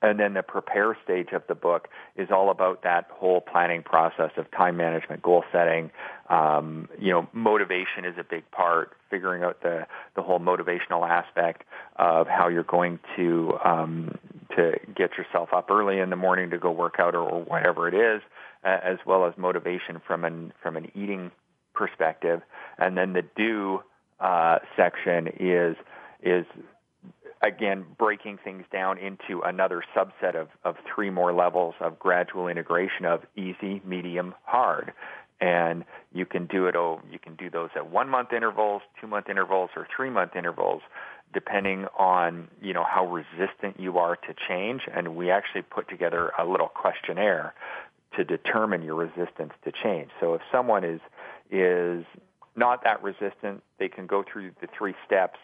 And then the prepare stage of the book is all about that whole planning process of time management, goal setting. Um, you know, motivation is a big part. Figuring out the the whole motivational aspect of how you're going to um, to get yourself up early in the morning to go work out or, or whatever it is, uh, as well as motivation from an from an eating perspective. And then the do uh, section is is again breaking things down into another subset of, of three more levels of gradual integration of easy, medium, hard. And you can do it. Oh, you can do those at one month intervals, two month intervals, or three month intervals, depending on you know how resistant you are to change. And we actually put together a little questionnaire to determine your resistance to change. So if someone is is not that resistant, they can go through the three steps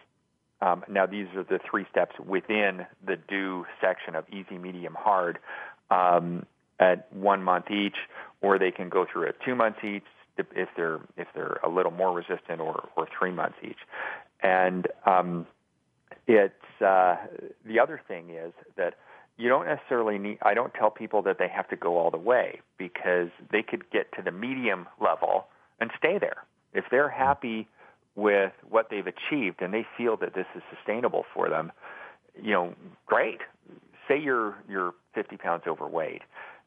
um, now, these are the three steps within the do section of easy, medium, hard um, at one month each, or they can go through it two months each if they're if they're a little more resistant, or or three months each. And um, it's uh, the other thing is that you don't necessarily need. I don't tell people that they have to go all the way because they could get to the medium level and stay there if they're happy with what they've achieved and they feel that this is sustainable for them, you know, great. Say you're you're 50 pounds overweight,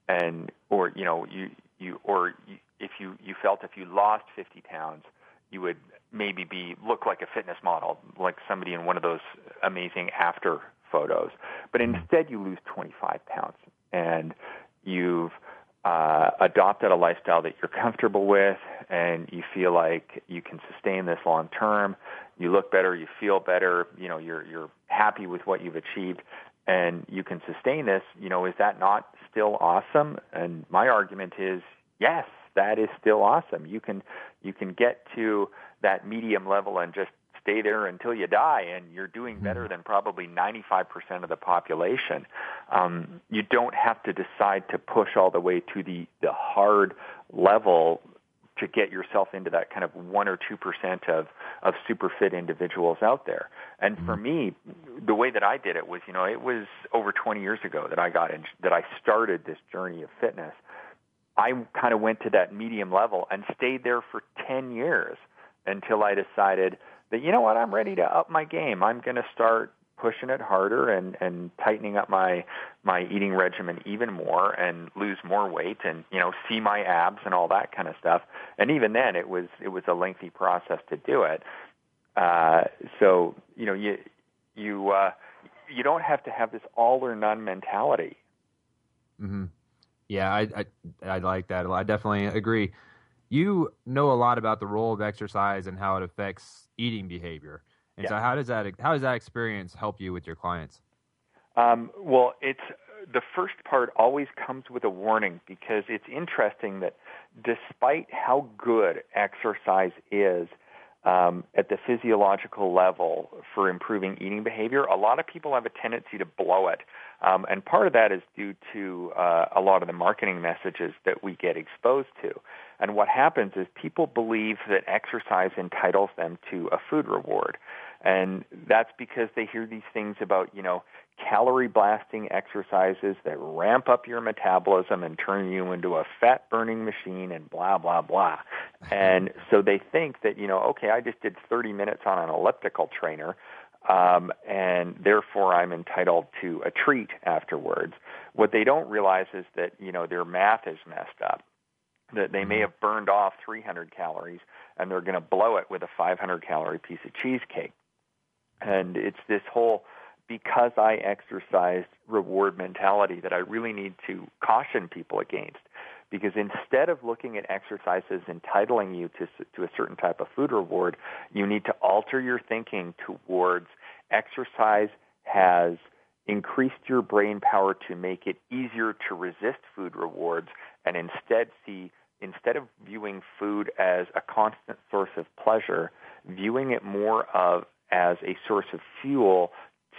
and or you know you you or you, if you you felt if you lost 50 pounds, you would maybe be look like a fitness model, like somebody in one of those amazing after photos. But mm-hmm. instead, you lose 25 pounds, and you've uh, adopted a lifestyle that you're comfortable with and you feel like you can sustain this long term, you look better, you feel better, you know, you're you're happy with what you've achieved and you can sustain this, you know, is that not still awesome? And my argument is yes, that is still awesome. You can you can get to that medium level and just stay there until you die, and you're doing hmm. better than probably 95% of the population. Um, you don't have to decide to push all the way to the, the hard level to get yourself into that kind of one or two percent of of super fit individuals out there. And for hmm. me, the way that I did it was, you know, it was over 20 years ago that I got in, that I started this journey of fitness. I kind of went to that medium level and stayed there for 10 years until I decided that, you know what, I'm ready to up my game. I'm going to start pushing it harder and and tightening up my my eating regimen even more and lose more weight and you know see my abs and all that kind of stuff. And even then it was it was a lengthy process to do it. Uh so you know you you uh you don't have to have this all or none mentality. Mhm yeah i i i like that i definitely agree you know a lot about the role of exercise and how it affects eating behavior and yeah. so, how does that how does that experience help you with your clients? Um, well, it's the first part always comes with a warning because it's interesting that despite how good exercise is um, at the physiological level for improving eating behavior, a lot of people have a tendency to blow it. Um, and part of that is due to uh, a lot of the marketing messages that we get exposed to. And what happens is people believe that exercise entitles them to a food reward. And that's because they hear these things about, you know, calorie blasting exercises that ramp up your metabolism and turn you into a fat burning machine and blah, blah, blah. And so they think that, you know, okay, I just did 30 minutes on an elliptical trainer. Um, and therefore I'm entitled to a treat afterwards. What they don't realize is that, you know, their math is messed up that they may mm-hmm. have burned off 300 calories and they're going to blow it with a 500 calorie piece of cheesecake. And it's this whole because I exercised reward mentality that I really need to caution people against. Because instead of looking at exercises entitling you to, to a certain type of food reward, you need to alter your thinking towards exercise has increased your brain power to make it easier to resist food rewards and instead see instead of viewing food as a constant source of pleasure, viewing it more of as a source of fuel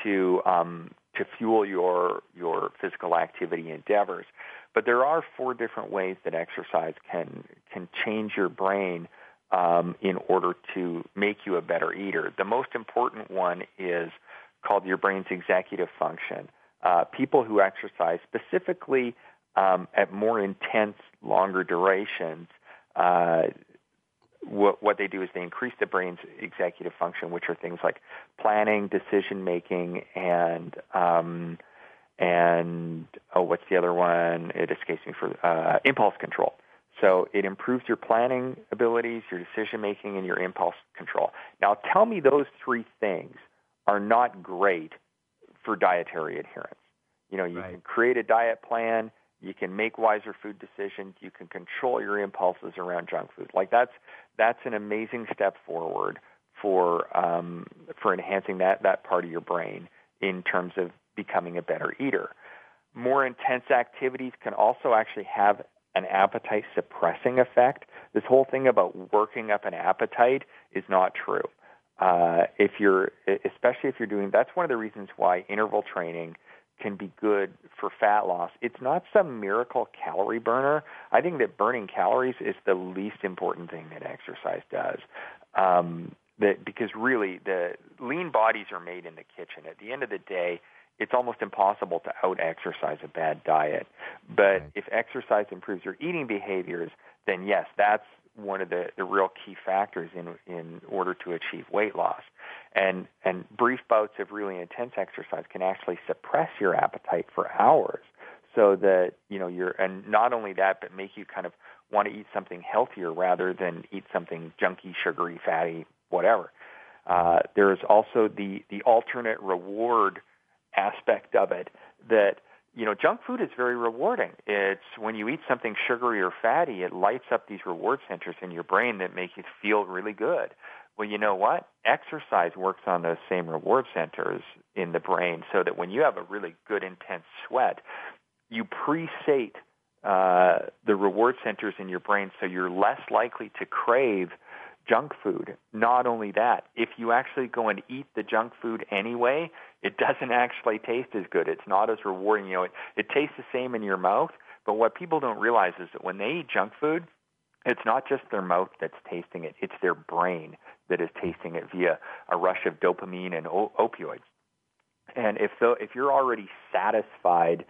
to um, to fuel your your physical activity endeavors. But there are four different ways that exercise can can change your brain um, in order to make you a better eater. The most important one is called your brain's executive function. Uh, people who exercise specifically um, at more intense, longer durations, uh, what, what they do is they increase the brain's executive function, which are things like planning, decision making, and um, and oh, what's the other one? It escapes me for uh, impulse control. So it improves your planning abilities, your decision making, and your impulse control. Now, tell me those three things are not great for dietary adherence. You know, you right. can create a diet plan, you can make wiser food decisions, you can control your impulses around junk food. Like that's that's an amazing step forward for um, for enhancing that that part of your brain in terms of becoming a better eater. More intense activities can also actually have an appetite suppressing effect. This whole thing about working up an appetite is not true. Uh, if you're, especially if you're doing, that's one of the reasons why interval training can be good for fat loss. It's not some miracle calorie burner. I think that burning calories is the least important thing that exercise does. Um, that because really the lean bodies are made in the kitchen. At the end of the day, it's almost impossible to out exercise a bad diet. But right. if exercise improves your eating behaviors, then yes, that's one of the, the real key factors in in order to achieve weight loss. And and brief bouts of really intense exercise can actually suppress your appetite for hours so that you know you're and not only that but make you kind of want to eat something healthier rather than eat something junky, sugary, fatty, whatever. Uh, there is also the the alternate reward aspect of it that you know, junk food is very rewarding. It's when you eat something sugary or fatty, it lights up these reward centers in your brain that make you feel really good. Well, you know what? Exercise works on those same reward centers in the brain so that when you have a really good, intense sweat, you pre-sate uh, the reward centers in your brain so you're less likely to crave junk food. Not only that, if you actually go and eat the junk food anyway, it doesn't actually taste as good. It's not as rewarding. You know, it, it tastes the same in your mouth, but what people don't realize is that when they eat junk food, it's not just their mouth that's tasting it, it's their brain that is tasting it via a rush of dopamine and o- opioids. And if so, if you're already satisfied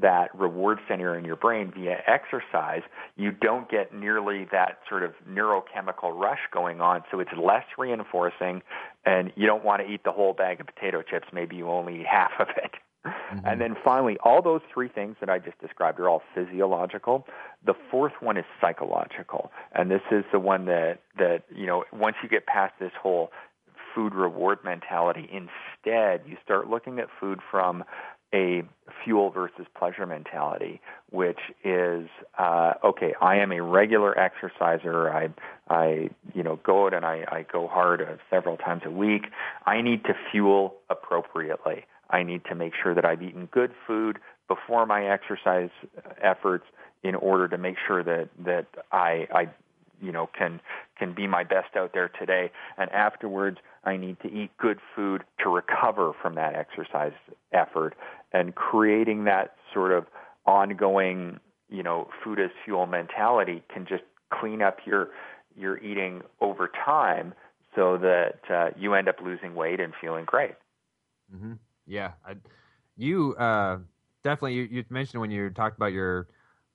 that reward center in your brain via exercise, you don't get nearly that sort of neurochemical rush going on. So it's less reinforcing, and you don't want to eat the whole bag of potato chips. Maybe you only eat half of it. Mm-hmm. And then finally, all those three things that I just described are all physiological. The fourth one is psychological, and this is the one that that you know once you get past this whole food reward mentality, instead you start looking at food from a fuel versus pleasure mentality, which is uh, okay. I am a regular exerciser. I I you know go out and I, I go hard uh, several times a week. I need to fuel appropriately. I need to make sure that I've eaten good food before my exercise efforts in order to make sure that that I, I you know can can be my best out there today and afterwards I need to eat good food to recover from that exercise effort and creating that sort of ongoing you know food as fuel mentality can just clean up your your eating over time so that uh, you end up losing weight and feeling great. Mm-hmm. Yeah, I, you uh, definitely. You, you, mentioned when you talked about your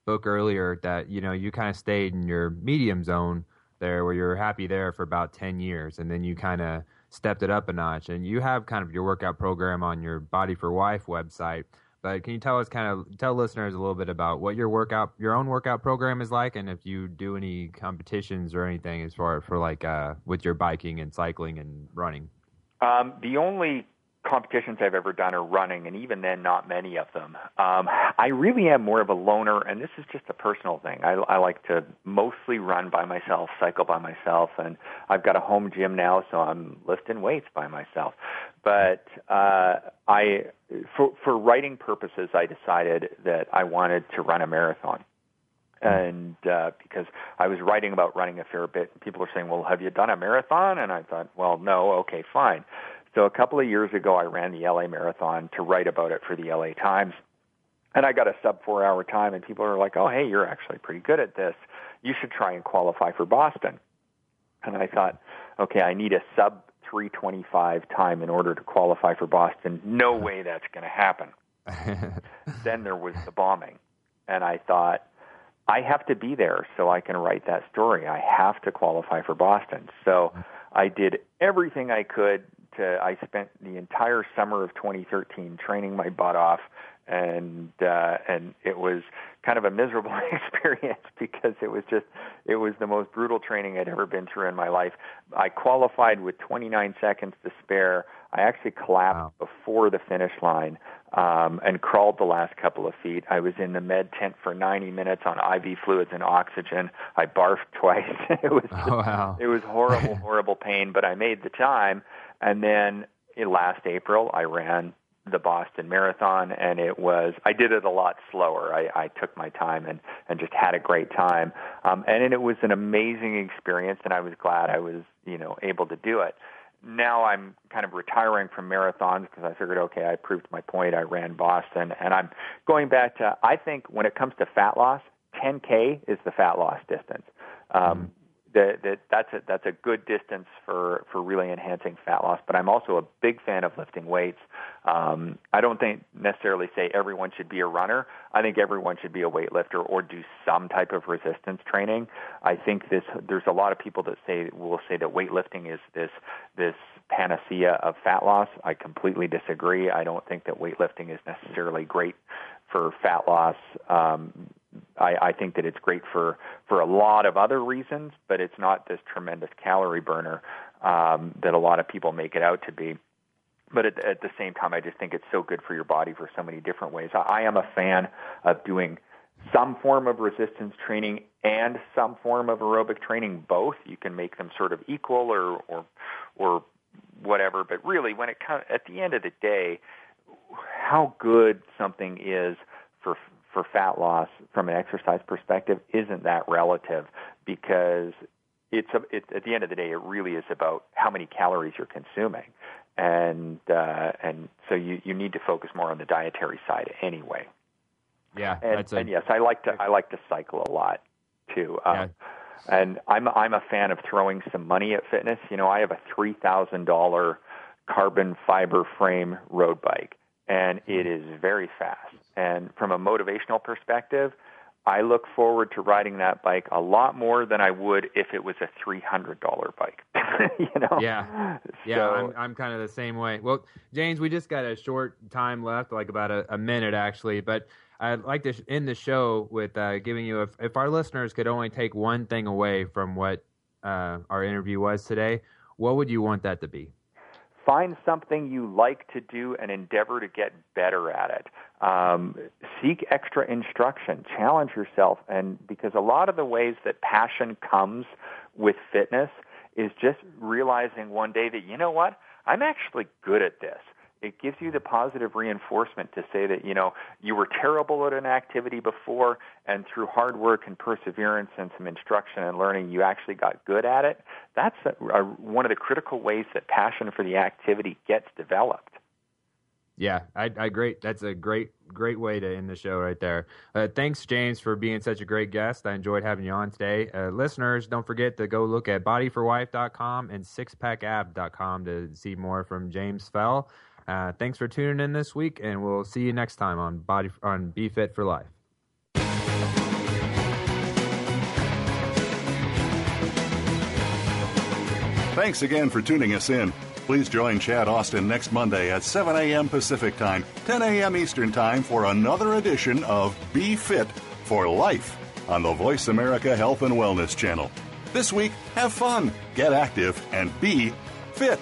book earlier that you know you kind of stayed in your medium zone there, where you're happy there for about ten years, and then you kind of stepped it up a notch. And you have kind of your workout program on your Body for Wife website. But can you tell us kind of tell listeners a little bit about what your workout your own workout program is like, and if you do any competitions or anything as far for like uh, with your biking and cycling and running? Um, the only competitions I've ever done are running, and even then, not many of them. Um, I really am more of a loner, and this is just a personal thing. I, I like to mostly run by myself, cycle by myself, and I've got a home gym now, so I'm lifting weights by myself. But uh, I, for, for writing purposes, I decided that I wanted to run a marathon and uh, because I was writing about running a fair bit, people were saying, "Well, have you done a marathon?" And I thought, "Well, no. Okay, fine." So a couple of years ago, I ran the LA Marathon to write about it for the LA Times. And I got a sub four hour time, and people are like, oh, hey, you're actually pretty good at this. You should try and qualify for Boston. And I thought, okay, I need a sub 325 time in order to qualify for Boston. No way that's going to happen. then there was the bombing. And I thought, I have to be there so I can write that story. I have to qualify for Boston. So I did everything I could I spent the entire summer of 2013 training my butt off, and uh, and it was kind of a miserable experience because it was just it was the most brutal training I'd ever been through in my life. I qualified with 29 seconds to spare. I actually collapsed wow. before the finish line um, and crawled the last couple of feet. I was in the med tent for 90 minutes on IV fluids and oxygen. I barfed twice. it was oh, wow. it was horrible, horrible pain, but I made the time. And then in last April, I ran the Boston Marathon, and it was I did it a lot slower. I, I took my time and and just had a great time, um, and it was an amazing experience, and I was glad I was you know able to do it. Now I'm kind of retiring from marathons because I figured, okay, I proved my point. I ran Boston, and I'm going back to. I think when it comes to fat loss, 10k is the fat loss distance. Um, that, that that's a that's a good distance for for really enhancing fat loss. But I'm also a big fan of lifting weights. Um, I don't think necessarily say everyone should be a runner. I think everyone should be a weightlifter or do some type of resistance training. I think this there's a lot of people that say will say that weightlifting is this this panacea of fat loss. I completely disagree. I don't think that weightlifting is necessarily great for fat loss. Um, I, I think that it's great for for a lot of other reasons, but it's not this tremendous calorie burner um, that a lot of people make it out to be. But at, at the same time, I just think it's so good for your body for so many different ways. I, I am a fan of doing some form of resistance training and some form of aerobic training. Both you can make them sort of equal or or or whatever. But really, when it comes at the end of the day, how good something is for for fat loss from an exercise perspective isn't that relative because it's a, it, at the end of the day, it really is about how many calories you're consuming, and uh, and so you you need to focus more on the dietary side anyway. Yeah, and, a, and yes, I like to I like to cycle a lot too. Um, yeah. And I'm I'm a fan of throwing some money at fitness. You know, I have a three thousand dollar carbon fiber frame road bike, and it is very fast And from a motivational perspective, I look forward to riding that bike a lot more than I would if it was a three hundred dollar bike. you know? Yeah, yeah. So- I'm I'm kind of the same way. Well, James, we just got a short time left, like about a, a minute actually, but. I'd like to end the show with uh, giving you, if, if our listeners could only take one thing away from what uh, our interview was today, what would you want that to be? Find something you like to do and endeavor to get better at it. Um, seek extra instruction, challenge yourself, and because a lot of the ways that passion comes with fitness is just realizing one day that you know what, I'm actually good at this. It gives you the positive reinforcement to say that you know you were terrible at an activity before, and through hard work and perseverance and some instruction and learning, you actually got good at it. That's a, a, one of the critical ways that passion for the activity gets developed. Yeah, I, I great. That's a great, great way to end the show right there. Uh, thanks, James, for being such a great guest. I enjoyed having you on today. Uh, listeners, don't forget to go look at bodyforwife.com and sixpackabs.com to see more from James Fell. Uh, thanks for tuning in this week, and we'll see you next time on Body on Be Fit for Life. Thanks again for tuning us in. Please join Chad Austin next Monday at 7 a.m. Pacific Time, 10 a.m. Eastern Time for another edition of Be Fit for Life on the Voice America Health and Wellness Channel. This week, have fun, get active, and be fit.